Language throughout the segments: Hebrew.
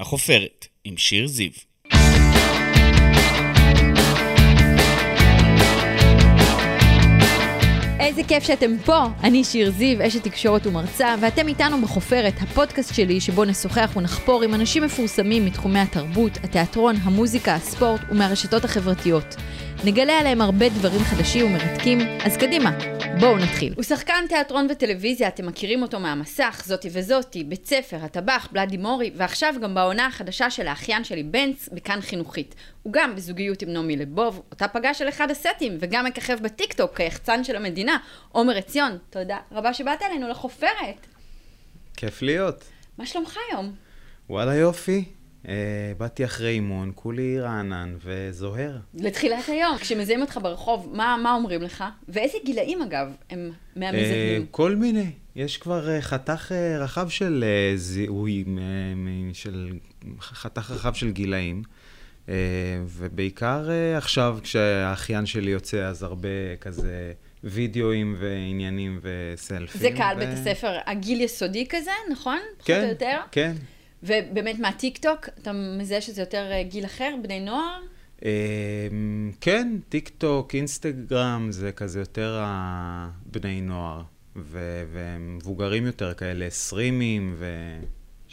החופרת, עם שיר זיו. איזה כיף שאתם פה! אני שיר זיו, אשת תקשורת ומרצה, ואתם איתנו בחופרת, הפודקאסט שלי שבו נשוחח ונחפור עם אנשים מפורסמים מתחומי התרבות, התיאטרון, המוזיקה, הספורט ומהרשתות החברתיות. נגלה עליהם הרבה דברים חדשים ומרתקים, אז קדימה, בואו נתחיל. הוא שחקן תיאטרון וטלוויזיה, אתם מכירים אותו מהמסך, זאתי וזאתי, בית ספר, הטבח, בלאדי מורי, ועכשיו גם בעונה החדשה של האחיין שלי בנץ, בכאן חינוכית. הוא גם בזוגיות עם נעמי לבוב, אותה פגש על אחד הסטים, וגם מככב בטיקטוק כיחצן של המדינה, עומר עציון. תודה רבה שבאת אלינו לחופרת. כיף להיות. מה שלומך היום? וואלה יופי. אה, באתי אחרי אימון, כולי רענן וזוהר. לתחילת היום, כשמזהים אותך ברחוב, מה, מה אומרים לך? ואיזה גילאים אגב הם מהמזהים? כל מיני. יש כבר אה, חתך אה, רחב של אה, זיהוי, מ- של חתך רחב של גילאים. אה, ובעיקר אה, עכשיו, כשהאחיין שלי יוצא, אז הרבה כזה וידאוים ועניינים וסלפים. זה קהל ו- בית הספר, הגיל יסודי כזה, נכון? פחות או כן, יותר? כן. ובאמת מהטיקטוק, אתה מזהה שזה יותר אה, גיל אחר, בני נוער? אמ, כן, טיק טוק, אינסטגרם, זה כזה יותר הבני נוער, ומבוגרים יותר כאלה, סטרימים, ו...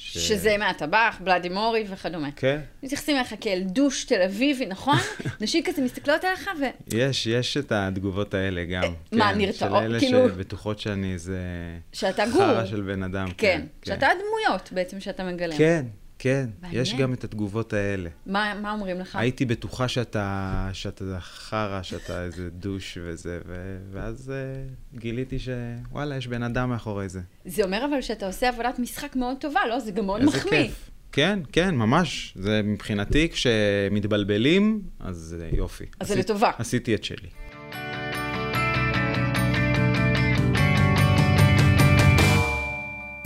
ש- שזה מהטבח, בלאדי מורי וכדומה. כן, מתייחסים אליך כאל דוש תל אביבי, נכון? נשים כזה מסתכלות עליך ו... יש, יש את התגובות האלה גם. אה, מה, כן, נרתעות? של אלה כאילו- שבטוחות שאני איזה... שאתה גור. חרא של בן אדם. כן, שאתה הדמויות בעצם שאתה מגלם. כן, כן, מעניין. יש גם את התגובות האלה. מה מה אומרים לך? הייתי בטוחה שאתה, שאתה חרא, שאתה איזה דוש וזה, ו... ואז uh, גיליתי שוואלה, יש בן אדם מאחורי זה. זה אומר אבל שאתה עושה עבודת משחק מאוד טובה, לא? זה גם מאוד איזה מחמיא. כיף. כן, כן, ממש. זה מבחינתי, כשמתבלבלים, אז יופי. אז זה עשית- לטובה. עשיתי את שלי.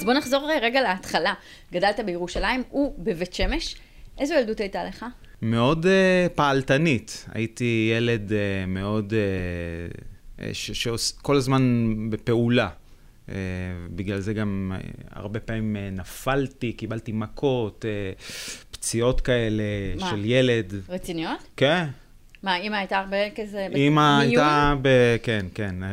אז בוא נחזור רגע להתחלה. גדלת בירושלים ובבית שמש. איזו ילדות הייתה לך? מאוד uh, פעלתנית. הייתי ילד uh, מאוד... Uh, שכל הזמן בפעולה. Uh, בגלל זה גם uh, הרבה פעמים uh, נפלתי, קיבלתי מכות, uh, פציעות כאלה מה? של ילד. רציניות? כן. מה, אימא הייתה הרבה כזה... אימא? הייתה, ב... כן, כן, אה,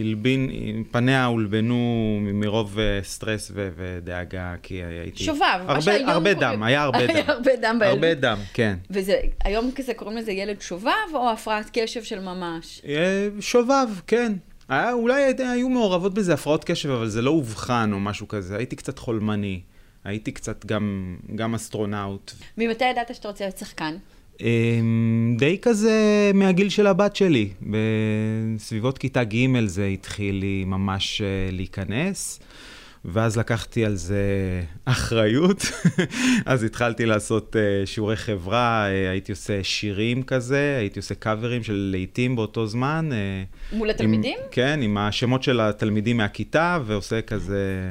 הלבין, פניה הולבנו מרוב אה, סטרס ו... ודאגה, כי הייתי... שובב, מה הרבה, שהיום הרבה קוראים- דם, היה הרבה דם. היה הרבה דם בילדות. הרבה דם, כן. וזה, היום כזה קוראים לזה ילד שובב או הפרעת קשב של ממש? אה, שובב, כן. היה, אולי היו מעורבות בזה הפרעות קשב, אבל זה לא אובחן או משהו כזה. הייתי קצת חולמני. הייתי קצת גם, גם אסטרונאוט. ממתי ידעת שאתה רוצה להיות שחקן? אמ, די כזה מהגיל של הבת שלי. בסביבות כיתה ג' זה התחיל לי ממש אה, להיכנס, ואז לקחתי על זה אחריות. אז התחלתי לעשות אה, שיעורי חברה, אה, הייתי עושה שירים כזה, הייתי עושה קאברים של להיטים באותו זמן. אה, מול עם- התלמידים? כן, עם השמות של התלמידים מהכיתה, ועושה כזה.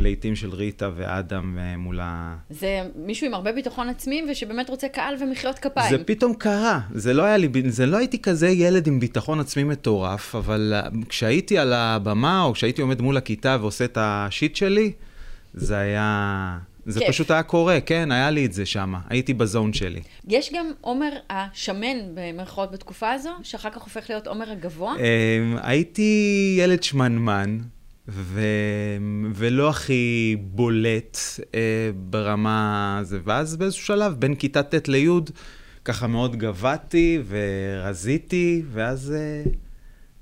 להיטים של ריטה ואדם אה, מול ה... זה מישהו עם הרבה ביטחון עצמי ושבאמת רוצה קהל ומחיאות כפיים. זה פתאום קרה, זה לא היה לי, זה לא הייתי כזה ילד עם ביטחון עצמי מטורף, אבל כשהייתי על הבמה, או כשהייתי עומד מול הכיתה ועושה את השיט שלי, זה היה... זה כיף. פשוט היה קורה, כן, היה לי את זה שם, הייתי בזון שלי. יש גם עומר השמן במרכאות בתקופה הזו, שאחר כך הופך להיות עומר הגבוה. אמ, הייתי ילד שמנמן, ו... ולא הכי בולט אה, ברמה זה, ואז באיזשהו שלב, בין כיתה ט' לי', ככה מאוד גבהתי ורזיתי, ואז אה,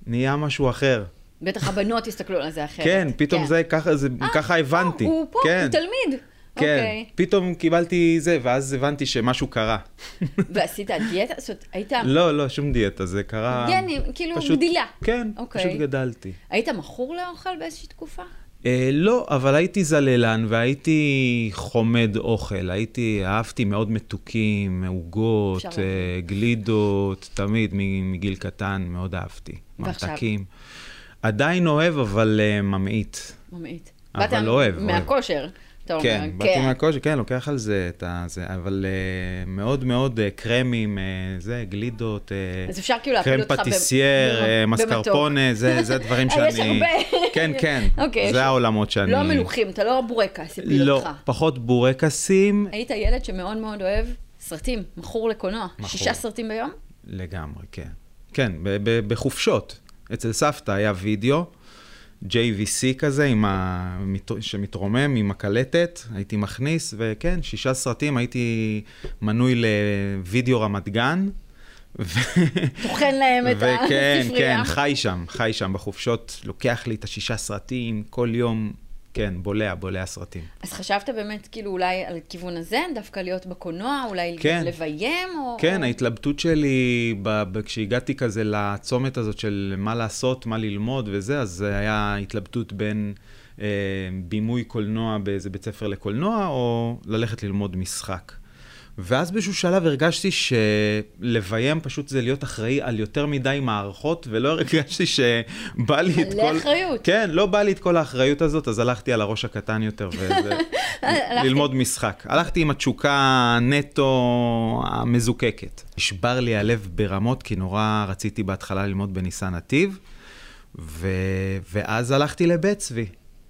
נהיה משהו אחר. בטח הבנות יסתכלו על זה אחרת. כן, פתאום זה, ככה, זה, אה, ככה הבנתי. הוא פה, כן, הוא תלמיד. כן, אוקיי. פתאום קיבלתי זה, ואז הבנתי שמשהו קרה. ועשית דיאטה? זאת אומרת, היית... לא, לא, שום דיאטה, זה קרה... גנים, כאילו פשוט- גדילה. כן, אוקיי. פשוט גדלתי. היית מכור לאוכל באיזושהי תקופה? אה, לא, אבל הייתי זללן והייתי חומד אוכל. הייתי, אהבתי מאוד מתוקים, עוגות, אה, גלידות, תמיד מגיל קטן מאוד אהבתי. ועכשיו? ממתקים. עדיין אוהב, אבל אה, ממעיט. ממעיט. אבל באת אוהב. מהכושר. אתה אומר, כן, באתי כן. מהקושי, כן, לוקח על זה את ה... זה, אבל uh, מאוד מאוד uh, קרמים, uh, זה, גלידות, uh, כאילו קרם פטיסייר, uh. מסקרפונה, זה, זה דברים אה, שאני... יש הרבה. כן, כן, אוקיי, יש- זה העולמות שאני... לא מלוכים, אתה לא בורקס, הפיל לא, אותך. פחות בורקסים, היית ילד שמאוד מאוד אוהב סרטים, מכור לקולנוע. שישה סרטים ביום? לגמרי, כן. כן, בחופשות. אצל סבתא היה וידאו, JVC כזה, עם ה... מת- שמתרומם עם הקלטת, הייתי מכניס, וכן, שישה סרטים, הייתי מנוי לוידאו רמת גן. טוחן להם את וכן, הספרייה. כן, חי שם, חי שם בחופשות, לוקח לי את השישה סרטים, כל יום, כן, בולע, בולע סרטים. אז חשבת באמת כאילו אולי על הכיוון הזה, דווקא להיות בקולנוע, אולי כן. לביים, או... כן, או... ההתלבטות שלי, ב- ב- כשהגעתי כזה לצומת הזאת של מה לעשות, מה ללמוד וזה, אז זה היה התלבטות בין אה, בימוי קולנוע באיזה בית ספר לקולנוע, או ללכת ללמוד משחק. ואז באיזשהו שלב הרגשתי שלביים פשוט זה להיות אחראי על יותר מדי מערכות, ולא הרגשתי שבא לי את כל... אחריות. כן, לא בא לי את כל האחריות הזאת, אז הלכתי על הראש הקטן יותר, וללמוד משחק. הלכתי עם התשוקה נטו המזוקקת. נשבר לי הלב ברמות, כי נורא רציתי בהתחלה ללמוד בניסן נתיב, ו... ואז הלכתי לבית צבי.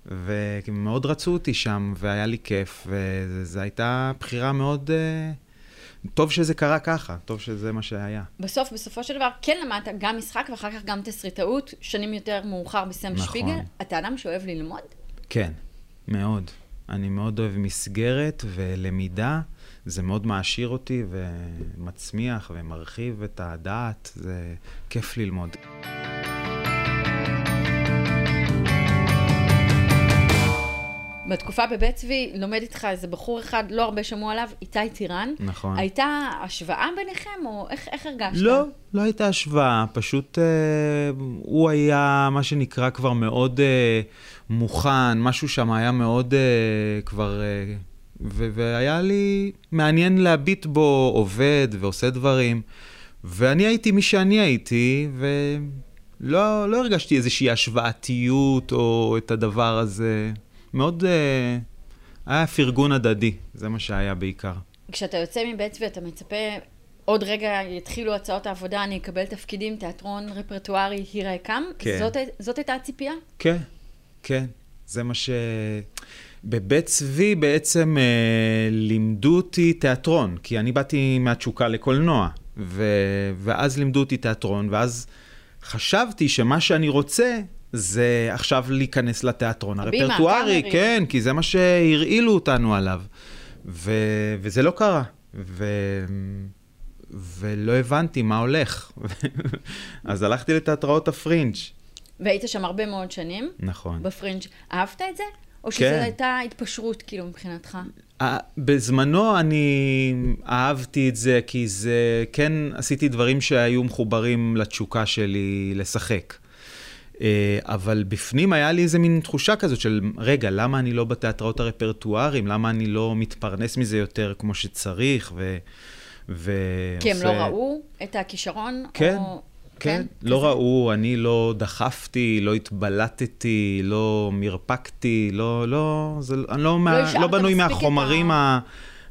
ומאוד רצו אותי שם, והיה לי כיף, וזו הייתה בחירה מאוד... אה, טוב שזה קרה ככה, טוב שזה מה שהיה. בסוף, בסופו של דבר, כן למדת גם משחק ואחר כך גם תסריטאות, שנים יותר מאוחר בסם נכון. שפיגל. אתה אדם שאוהב ללמוד? כן, מאוד. אני מאוד אוהב מסגרת ולמידה. זה מאוד מעשיר אותי ומצמיח ומרחיב את הדעת. זה כיף ללמוד. בתקופה בבית צבי לומד איתך איזה בחור אחד, לא הרבה שמעו עליו, איתי טירן. נכון. הייתה השוואה ביניכם, או איך, איך הרגשת? לא, לא הייתה השוואה, פשוט אה, הוא היה מה שנקרא כבר מאוד אה, מוכן, משהו שם היה מאוד אה, כבר, אה, ו- והיה לי מעניין להביט בו עובד ועושה דברים, ואני הייתי מי שאני הייתי, ולא לא הרגשתי איזושהי השוואתיות או את הדבר הזה, מאוד אה, היה פרגון הדדי, זה מה שהיה בעיקר. כשאתה יוצא מבית צבי, אתה מצפה, עוד רגע יתחילו הצעות העבודה, אני אקבל תפקידים, תיאטרון רפרטוארי, הירה קם? כן. זאת, זאת הייתה הציפייה? כן, כן. זה מה ש... בבית צבי בעצם אה, לימדו אותי תיאטרון, כי אני באתי מהתשוקה לקולנוע, ו... ואז לימדו אותי תיאטרון, ואז חשבתי שמה שאני רוצה זה עכשיו להיכנס לתיאטרון הרפרטוארי. כן, כי זה מה שהרעילו אותנו עליו, ו... וזה לא קרה. ו... ולא הבנתי מה הולך. אז הלכתי לתיאטראות הפרינג'. והיית שם הרבה מאוד שנים, נכון. בפרינג'. אהבת את זה? או כן. שזו הייתה התפשרות, כאילו, מבחינתך? בזמנו אני אהבתי את זה, כי זה, כן עשיתי דברים שהיו מחוברים לתשוקה שלי לשחק. אה, אבל בפנים היה לי איזה מין תחושה כזאת של, רגע, למה אני לא בתיאטראות הרפרטואריים? למה אני לא מתפרנס מזה יותר כמו שצריך? ו... ו... כי הם לא עושה- ראו את הכישרון? כן, או... כן, לא כזה? ראו, אני לא דחפתי, לא התבלטתי, לא מרפקתי, לא, לא, זה, אני לא, מה, השארת לא בנוי מהחומרים ה-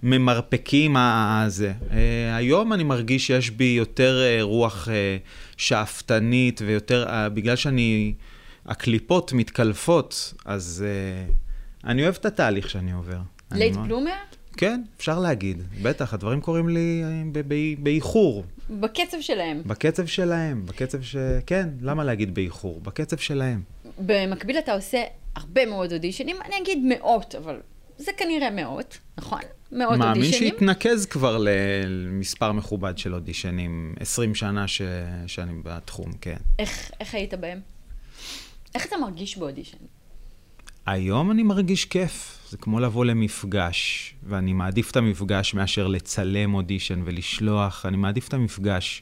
הממרפקים הזה. אה, היום אני מרגיש שיש בי יותר אה, רוח אה, שאפתנית ויותר, בגלל שאני, הקליפות מתקלפות, אז אני אוהב את התהליך שאני עובר. late bloomer? כן, אפשר להגיד. בטח, הדברים קורים לי באיחור. בקצב שלהם. בקצב שלהם, בקצב ש... כן, למה להגיד באיחור? בקצב שלהם. במקביל אתה עושה הרבה מאוד אודישנים, אני אגיד מאות, אבל זה כנראה מאות, נכון? מאות מאמין אודישנים. שהתנקז כבר למספר מכובד של אודישנים, 20 שנה ש... שאני בתחום, כן. איך, איך היית בהם? איך אתה מרגיש באודישן? היום אני מרגיש כיף, זה כמו לבוא למפגש, ואני מעדיף את המפגש מאשר לצלם אודישן ולשלוח, אני מעדיף את המפגש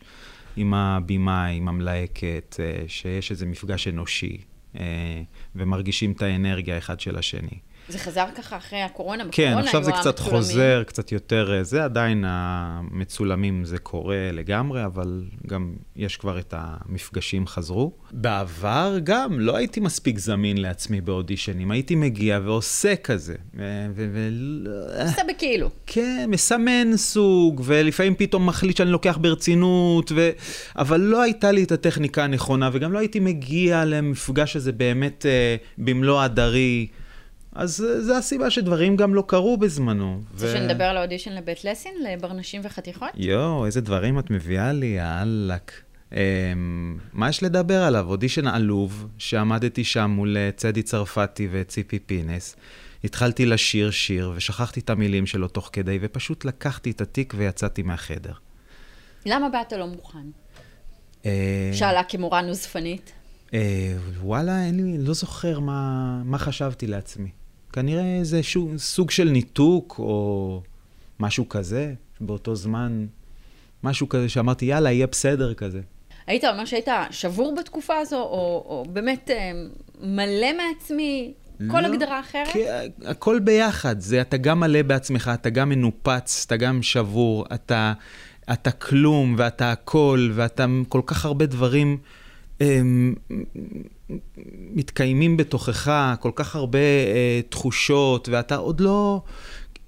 עם הבמאי, עם המלהקת, אה, שיש איזה מפגש אנושי, אה, ומרגישים את האנרגיה אחד של השני. זה חזר ככה אחרי הקורונה? כן, עכשיו זה קצת המצולמים. חוזר, קצת יותר... אה, זה עדיין המצולמים, זה קורה לגמרי, אבל גם יש כבר את המפגשים חזרו. בעבר גם לא הייתי מספיק זמין לעצמי באודישנים, הייתי מגיע ועושה כזה. עושה בכאילו. כן, מסמן סוג, ולפעמים פתאום מחליט שאני לוקח ברצינות, ו... אבל לא הייתה לי את הטכניקה הנכונה, וגם לא הייתי מגיע למפגש הזה באמת אה, במלוא הדרי. אז אה, זו הסיבה שדברים גם לא קרו בזמנו. רוצה שנדבר על האודישן לבית לסין, לברנשים וחתיכות? יואו, איזה דברים את מביאה לי, יאללה. Um, מה יש לדבר עליו? אודישן עלוב, שעמדתי שם מול אה, צדי צרפתי וציפי פינס. התחלתי לשיר שיר, ושכחתי את המילים שלו תוך כדי, ופשוט לקחתי את התיק ויצאתי מהחדר. למה באת לא מוכן? אה, שאלה כמורה נוזפנית. אה, וואלה, אין לי, לא זוכר מה, מה חשבתי לעצמי. כנראה איזה שו, סוג של ניתוק, או משהו כזה, באותו זמן, משהו כזה שאמרתי, יאללה, יהיה בסדר כזה. היית ממש היית שבור בתקופה הזו, או, או באמת אה, מלא מעצמי, כל לא, הגדרה אחרת? כי הכל ביחד, זה אתה גם מלא בעצמך, אתה גם מנופץ, אתה גם שבור, אתה, אתה כלום ואתה הכל, ואתה כל כך הרבה דברים מתקיימים בתוכך, כל כך הרבה אה, תחושות, ואתה עוד לא,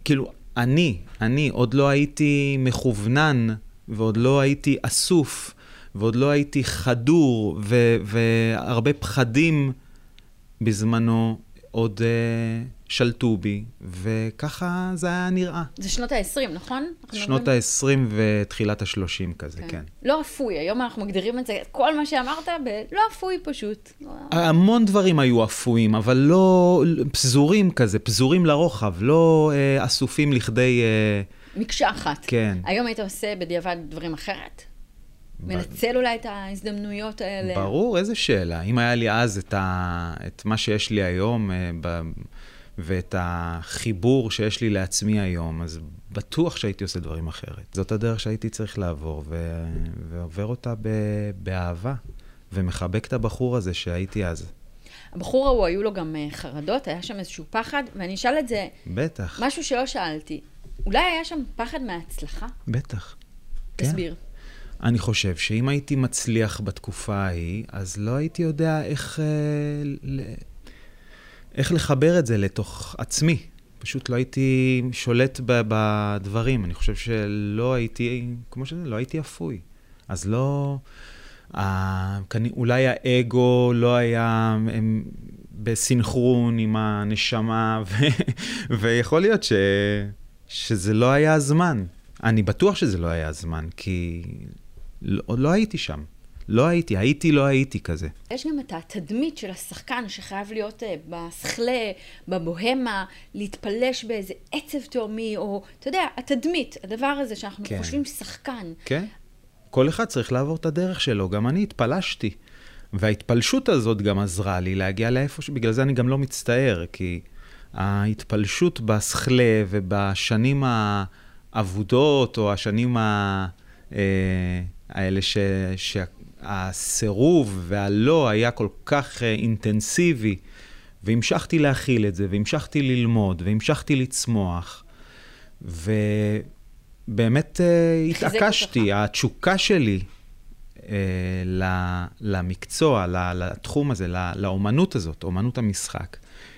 כאילו, אני, אני עוד לא הייתי מכוונן, ועוד לא הייתי אסוף, ועוד לא הייתי חדור, והרבה פחדים בזמנו עוד uh, שלטו בי, וככה זה היה נראה. זה שנות ה-20, נכון? שנות מדברים- ה-20 ותחילת ה-30 כזה, כן. לא אפוי, היום אנחנו מגדירים את זה, כל מה שאמרת, בלא אפוי פשוט. המון דברים היו אפויים, אבל לא פזורים כזה, פזורים לרוחב, לא uh, אסופים לכדי... Uh, מקשה אחת. כן. היום היית עושה בדיעבד דברים אחרת? מנצל אולי את ההזדמנויות האלה? ברור, איזה שאלה. אם היה לי אז את, ה... את מה שיש לי היום, אה, ב... ואת החיבור שיש לי לעצמי היום, אז בטוח שהייתי עושה דברים אחרת. זאת הדרך שהייתי צריך לעבור, ו... ועובר אותה ב... באהבה, ומחבק את הבחור הזה שהייתי אז. הבחור ההוא, היו לו גם אה, חרדות, היה שם איזשהו פחד, ואני אשאל את זה, בטח, משהו שלא שאלתי. אולי היה שם פחד מההצלחה? בטח. כן. תסביר. אני חושב שאם הייתי מצליח בתקופה ההיא, אז לא הייתי יודע איך, אה, ל... איך לחבר את זה לתוך עצמי. פשוט לא הייתי שולט בדברים. אני חושב שלא הייתי, כמו שזה, לא הייתי אפוי. אז לא... אה, אולי האגו לא היה הם, בסינכרון עם הנשמה, ו... ויכול להיות ש... שזה לא היה הזמן. אני בטוח שזה לא היה הזמן, כי לא, עוד לא הייתי שם. לא הייתי, הייתי, לא הייתי כזה. יש גם את התדמית של השחקן שחייב להיות אה, בסכלה, בבוהמה, להתפלש באיזה עצב תהומי, או, אתה יודע, התדמית, הדבר הזה שאנחנו כן. חושבים שחקן. כן? כל אחד צריך לעבור את הדרך שלו, גם אני התפלשתי. וההתפלשות הזאת גם עזרה לי להגיע לאיפה ש... בגלל זה אני גם לא מצטער, כי ההתפלשות בסכלה ובשנים האבודות, או השנים ה... אה, האלה ש... שהסירוב והלא היה כל כך אה, אינטנסיבי, והמשכתי להכיל את זה, והמשכתי ללמוד, והמשכתי לצמוח, ובאמת אה, התעקשתי. התשוקה שלי אה, למקצוע, לתחום הזה, לאומנות הזאת, אומנות המשחק,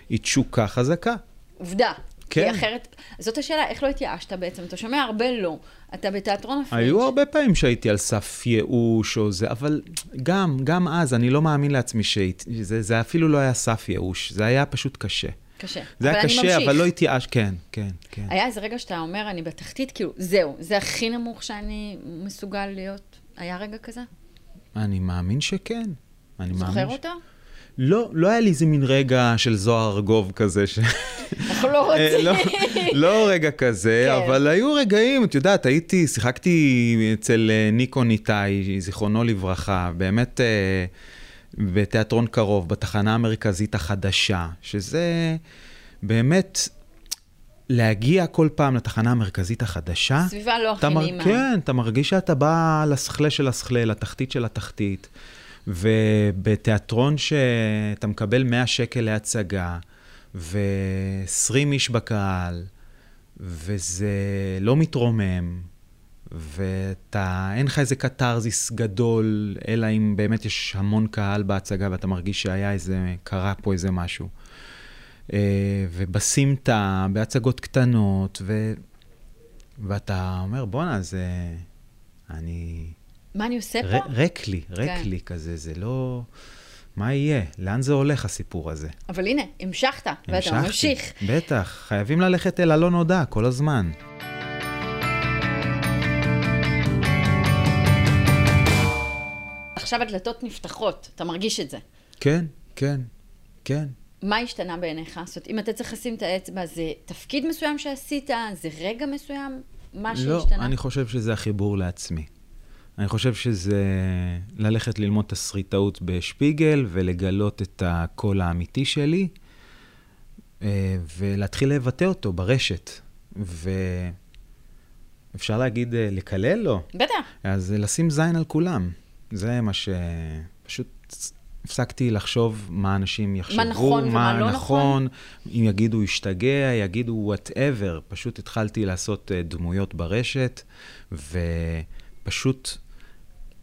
היא תשוקה חזקה. עובדה. כן. כי אחרת, זאת השאלה, איך לא התייאשת בעצם? אתה שומע הרבה לא. אתה בתיאטרון הפרינג'. היו הרבה פעמים שהייתי על סף ייאוש או זה, אבל גם, גם אז, אני לא מאמין לעצמי שזה זה אפילו לא היה סף ייאוש, זה היה פשוט קשה. קשה. זה היה קשה, ממשיך. אבל לא התייאש, כן, כן, כן. היה איזה רגע שאתה אומר, אני בתחתית, כאילו, זהו, זה הכי נמוך שאני מסוגל להיות. היה רגע כזה? אני מאמין שכן. אני זוכר מאמין ש- אותו? לא, לא היה לי איזה מין רגע של זוהר ארגוב כזה, ש... אנחנו לא אה, רוצים. לא, לא רגע כזה, כן. אבל היו רגעים, את יודעת, הייתי, שיחקתי אצל אה, ניקו ניטאי, זיכרונו לברכה, באמת אה, בתיאטרון קרוב, בתחנה המרכזית החדשה, שזה באמת להגיע כל פעם לתחנה המרכזית החדשה. סביבה לא הכי נעימה. כן, אתה מרגיש שאתה בא לסכלה של הסכלה, לתחתית של התחתית, ובתיאטרון שאתה מקבל 100 שקל להצגה, ו-20 איש בקהל, וזה לא מתרומם, ואתה, אין לך איזה קתרזיס גדול, אלא אם באמת יש המון קהל בהצגה ואתה מרגיש שהיה איזה, קרה פה איזה משהו. אה, ובסמטה, בהצגות קטנות, ו... ואתה אומר, בואנה, זה... אני... מה אני עושה. פה? ריק לי, ריק כן. לי כזה, זה לא... מה יהיה? לאן זה הולך, הסיפור הזה? אבל הנה, המשכת, ואתה. ממשיך. בטח, חייבים ללכת אל הלא נודע כל הזמן. עכשיו הדלתות נפתחות, אתה מרגיש את זה. כן, כן, כן. מה השתנה בעיניך? זאת אומרת, אם אתה צריך לשים את האצבע, זה תפקיד מסוים שעשית? זה רגע מסוים? מה לא, שהשתנה? אני חושב שזה החיבור לעצמי. אני חושב שזה ללכת ללמוד תסריטאות בשפיגל ולגלות את הקול האמיתי שלי, אה, ולהתחיל לבטא אותו ברשת. ואפשר להגיד אה, לקלל? לא. בטח. אז לשים זין על כולם. זה מה ש... פשוט הפסקתי לחשוב מה אנשים יחשבו, נכון ומה לא נכון. אם יגידו השתגע, יגידו וואטאבר. פשוט התחלתי לעשות אה, דמויות ברשת, ופשוט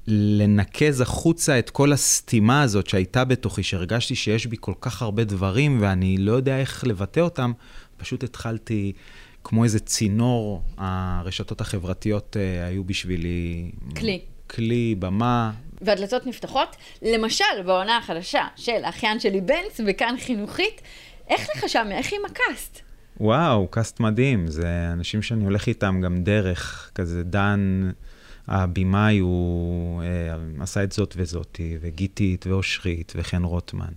לנקז החוצה את כל הסתימה הזאת שהייתה בתוכי, שהרגשתי שיש בי כל כך הרבה דברים ואני לא יודע איך לבטא אותם, פשוט התחלתי, כמו איזה צינור, הרשתות החברתיות אה, היו בשבילי... כלי. כלי, במה. והדלתות נפתחות. למשל, בעונה החדשה של האחיין שלי בנץ, בכאן חינוכית, איך לך שם? איך עם הקאסט? וואו, קאסט מדהים. זה אנשים שאני הולך איתם גם דרך, כזה דן, הבמאי, הוא אה, עשה את זאת וזאתי, וגיתית, ואושרית, וחן רוטמן.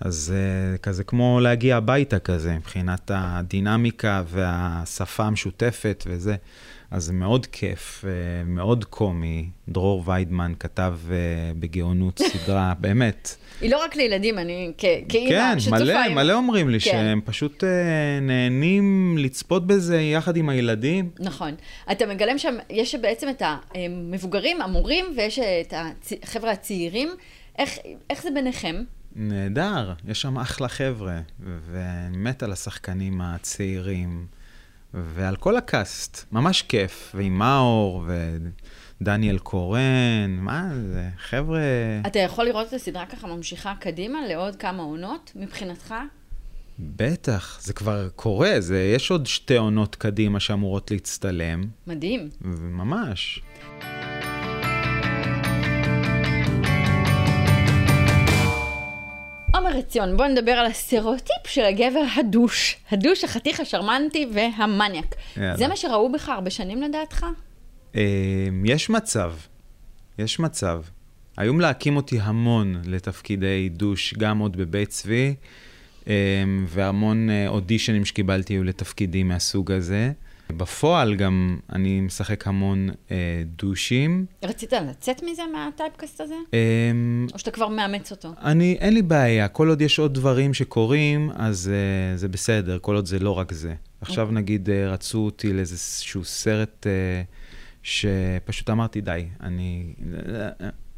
אז אה, כזה כמו להגיע הביתה כזה, מבחינת הדינמיקה והשפה המשותפת וזה. אז זה מאוד כיף, אה, מאוד קומי. דרור ויידמן כתב אה, בגאונות סדרה, באמת. היא לא רק לילדים, אני כ- כאימא כן, שצופה מלא, עם- מלא אומרים לי כן. שהם פשוט אה, נהנים לצפות בזה יחד עם הילדים. נכון. אתה מגלם שם, יש בעצם את המבוגרים, המורים, ויש את החבר'ה הצעירים. איך, איך זה ביניכם? נהדר, יש שם אחלה חבר'ה, ואני מת על השחקנים הצעירים, ועל כל ה cast, ממש כיף, ועם מאור, ודניאל קורן, מה זה, חבר'ה... אתה יכול לראות את הסדרה ככה ממשיכה קדימה לעוד כמה עונות, מבחינתך? בטח, זה כבר קורה, זה, יש עוד שתי עונות קדימה שאמורות להצטלם, מדהים. ממש. עומר עציון, בוא נדבר על הסטריאוטיפ של הגבר הדוש. הדוש, החתיך, השרמנטי והמניאק. יאללה. זה מה שראו בך הרבה שנים לדעתך? אה, יש מצב, יש מצב. היו מלהקים אותי המון לתפקידי דוש, גם עוד בבית צבי, אה, והמון אה, אודישנים שקיבלתי היו לתפקידים מהסוג הזה. בפועל גם אני משחק המון אה, דושים. רצית לצאת מזה, מהטייפקאסט הזה? אה, או שאתה כבר מאמץ אותו? אני, אין לי בעיה, כל עוד יש עוד דברים שקורים, אז uh, זה בסדר, כל עוד זה לא רק זה. עכשיו אוקיי. נגיד uh, רצו אותי לאיזשהו סרט uh, שפשוט אמרתי, די, אני...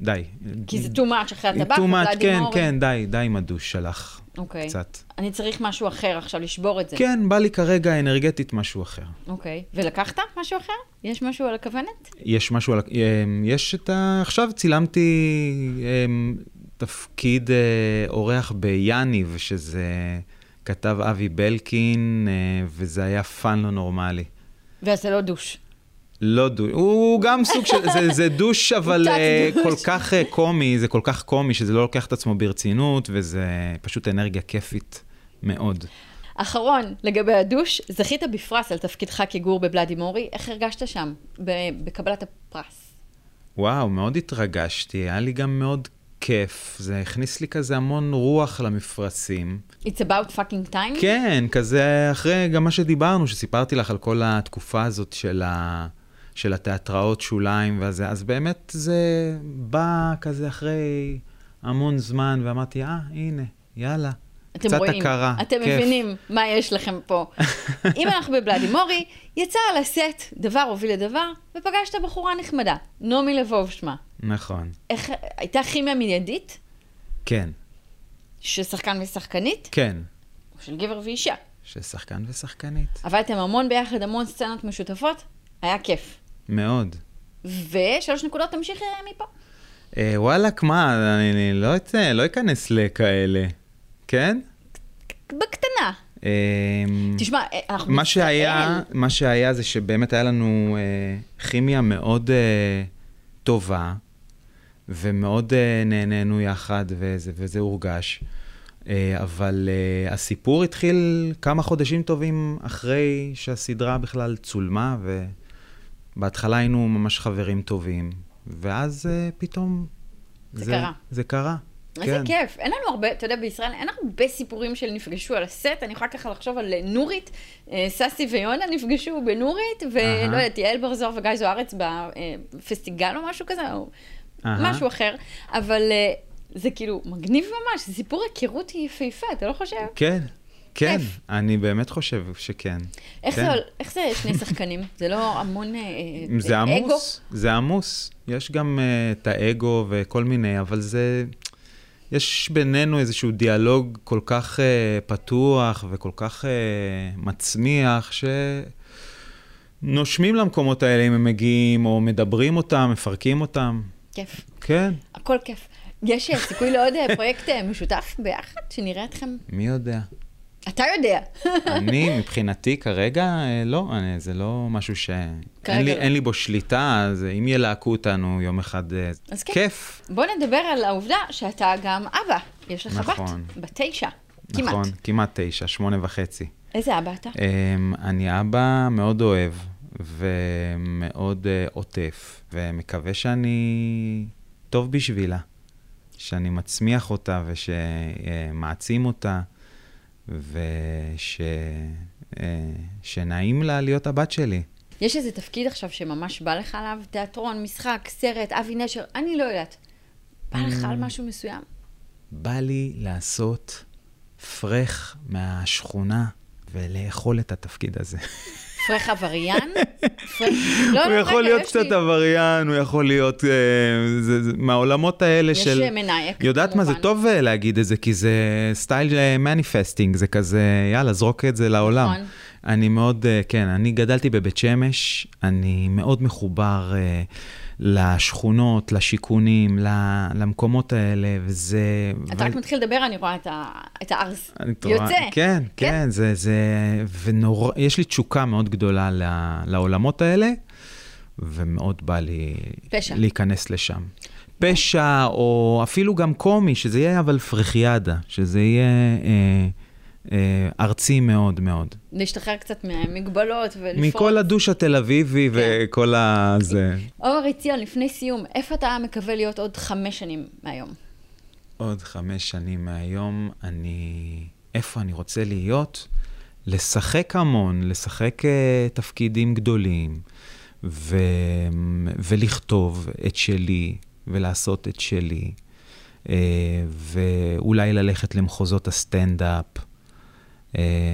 די. כי זה too much אחרי הטבח, too much, כן, מורי. כן, די, די עם הדוש שלך. אוקיי. קצת. אני צריך משהו אחר עכשיו, לשבור את זה. כן, בא לי כרגע אנרגטית משהו אחר. אוקיי. ולקחת משהו אחר? יש משהו על הכוונת? יש משהו על... אמ, יש את ה... עכשיו צילמתי אמ, תפקיד אה, אורח ביאניב, שזה כתב אבי בלקין, אה, וזה היה fun לא נורמלי. וזה לא דוש. לא דוש, הוא גם סוג של, זה, זה דוש, אבל דוש. כל כך אה, קומי, זה כל כך קומי, שזה לא לוקח את עצמו ברצינות, וזה פשוט אנרגיה כיפית מאוד. אחרון, לגבי הדוש, זכית בפרס על תפקידך כגור בבלאדי מורי. איך הרגשת שם, בקבלת הפרס? וואו, מאוד התרגשתי, היה לי גם מאוד כיף, זה הכניס לי כזה המון רוח למפרשים. It's about fucking time? כן, כזה אחרי גם מה שדיברנו, שסיפרתי לך על כל התקופה הזאת של, ה, של התיאטראות שוליים וזה, אז באמת זה בא כזה אחרי המון זמן, ואמרתי, אה, הנה, יאללה. אתם קצת רואים, הכרה, אתם כיף. מבינים מה יש לכם פה. אם אנחנו בבלאדי מורי, יצא על הסט, דבר הוביל לדבר, ופגשת בחורה נחמדה, נעמי לבוב שמה. נכון, איך, הייתה כימיה מיידית, כן, ששחקן ושחקנית? כן. או של גבר ואישה. של שחקן ושחקנית. עבדתם המון ביחד, המון סצנות משותפות, היה כיף. מאוד. ושלוש נקודות תמשיך אה, מפה. אה, וואלכ, מה, אני, אני לא, אצא, לא אכנס לכאלה, כן? בקטנה. אה, תשמע, אה, אנחנו מה שהיה. מה שהיה זה שבאמת היה לנו אה, כימיה מאוד אה, טובה, ומאוד אה, נהנינו יחד, וזה, וזה הורגש. אה, אבל אה, הסיפור התחיל כמה חודשים טובים אחרי שהסדרה בכלל צולמה, ובהתחלה היינו ממש חברים טובים, ואז אה, פתאום... זה קרה. זה קרה, איזה כן. כיף. אין לנו הרבה, אתה יודע, בישראל אין הרבה סיפורים של נפגשו על הסט. אני יכולה ככה לחשוב על אה, נורית, אה, ססי ויונה נפגשו בנורית. ולא יודעת, יעל בר זוהר וגיא זוארץ בפסטיגל או משהו כזה, או אהה. משהו אחר. אבל זה כאילו מגניב ממש, זה סיפור היכרות יפהפה, אתה לא חושב? כן, כן, כיף. אני באמת חושב שכן. איך כן. זה, איך זה שני שחקנים? זה לא המון אה, אה, זה אגו? עמוס, זה עמוס. יש גם uh, את האגו וכל מיני, אבל זה... יש בינינו איזשהו דיאלוג כל כך uh, פתוח וכל כך uh, מצמיח, שנושמים למקומות האלה אם הם מגיעים, או מדברים אותם, מפרקים אותם. כיף, כן, הכל כיף. יש אה, סיכוי לעוד אה, פרויקט אה, משותף ביחד, שנראה אתכם? מי יודע. אתה יודע. אני, מבחינתי, כרגע, אה, לא, אני, זה לא משהו ש... כרגע אין לי, לא. אין לי בו שליטה, אז אם ילהקו אותנו יום אחד, אה, אז כן. כיף. בוא נדבר על העובדה שאתה גם אבא. יש לך נכון. בת, בת תשע. כמעט. נכון, כמעט תשע, שמונה וחצי. איזה אבא אתה? Um, אני אבא מאוד אוהב ומאוד עוטף, ומקווה שאני טוב בשבילה, שאני מצמיח אותה ושמעצים אותה, ושנעים לה להיות הבת שלי. יש איזה תפקיד עכשיו שממש בא לך עליו? תיאטרון, משחק, סרט, אבי נשר, אני לא יודעת. בא לך Mm. על משהו מסוים? בא לי לעשות פרח מהשכונה ולאכול את התפקיד הזה. פרח עבריין? פרח... לא, הוא לא, יכול להיות יש קצת עבריין, הוא יכול להיות אה, מהעולמות האלה יש של... אה, מנאייק, יודעת מה, זה כמובן. טוב אה, להגיד את זה, כי זה style manifesting, זה כזה, יאללה, זרוק את זה לעולם. נכון. אני מאוד, אה, כן, אני גדלתי בבית שמש, אני מאוד מחובר אה, לשכונות, לשיכונים, למקומות האלה, וזה... אתה רק ו- מתחיל לדבר, אני רואה את ה- את תורה- יוצא. כן, כן, זה, זה, ונורא, יש לי תשוקה מאוד גדולה לעולמות האלה, ומאוד בא לי פשע. להיכנס לשם. פשע, או אפילו גם קומי, שזה יהיה אבל פרחיאדה, שזה יהיה אה, ארצי מאוד מאוד. להשתחרר קצת מהמגבלות ולפרוט. מכל הדוש התל אביבי כן. וכל ה... זה. עומר עציון, לפני סיום, איפה אתה מקווה להיות עוד חמש שנים מהיום? עוד חמש שנים מהיום, אני... איפה אני רוצה להיות? לשחק המון, לשחק uh, תפקידים גדולים, ו... ולכתוב את שלי, ולעשות את שלי, uh, ואולי ללכת למחוזות הסטנדאפ,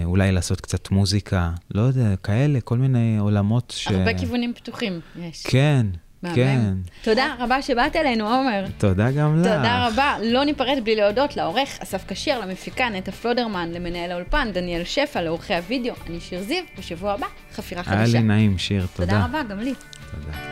אולי לעשות קצת מוזיקה, לא יודע, כאלה, כל מיני עולמות ש... הרבה כיוונים פתוחים יש. כן, מהמם. כן. תודה רבה שבאת אלינו, עומר. תודה גם לך. תודה רבה. לא ניפרד בלי להודות לעורך אסף כשר, למפיקה נטע פלודרמן, למנהל האולפן דניאל שפע, לעורכי הוידאו, אני שיר זיו, בשבוע הבא, חפירה היה חדשה. לי נעים, שיר, תודה. תודה רבה, גם לי. תודה.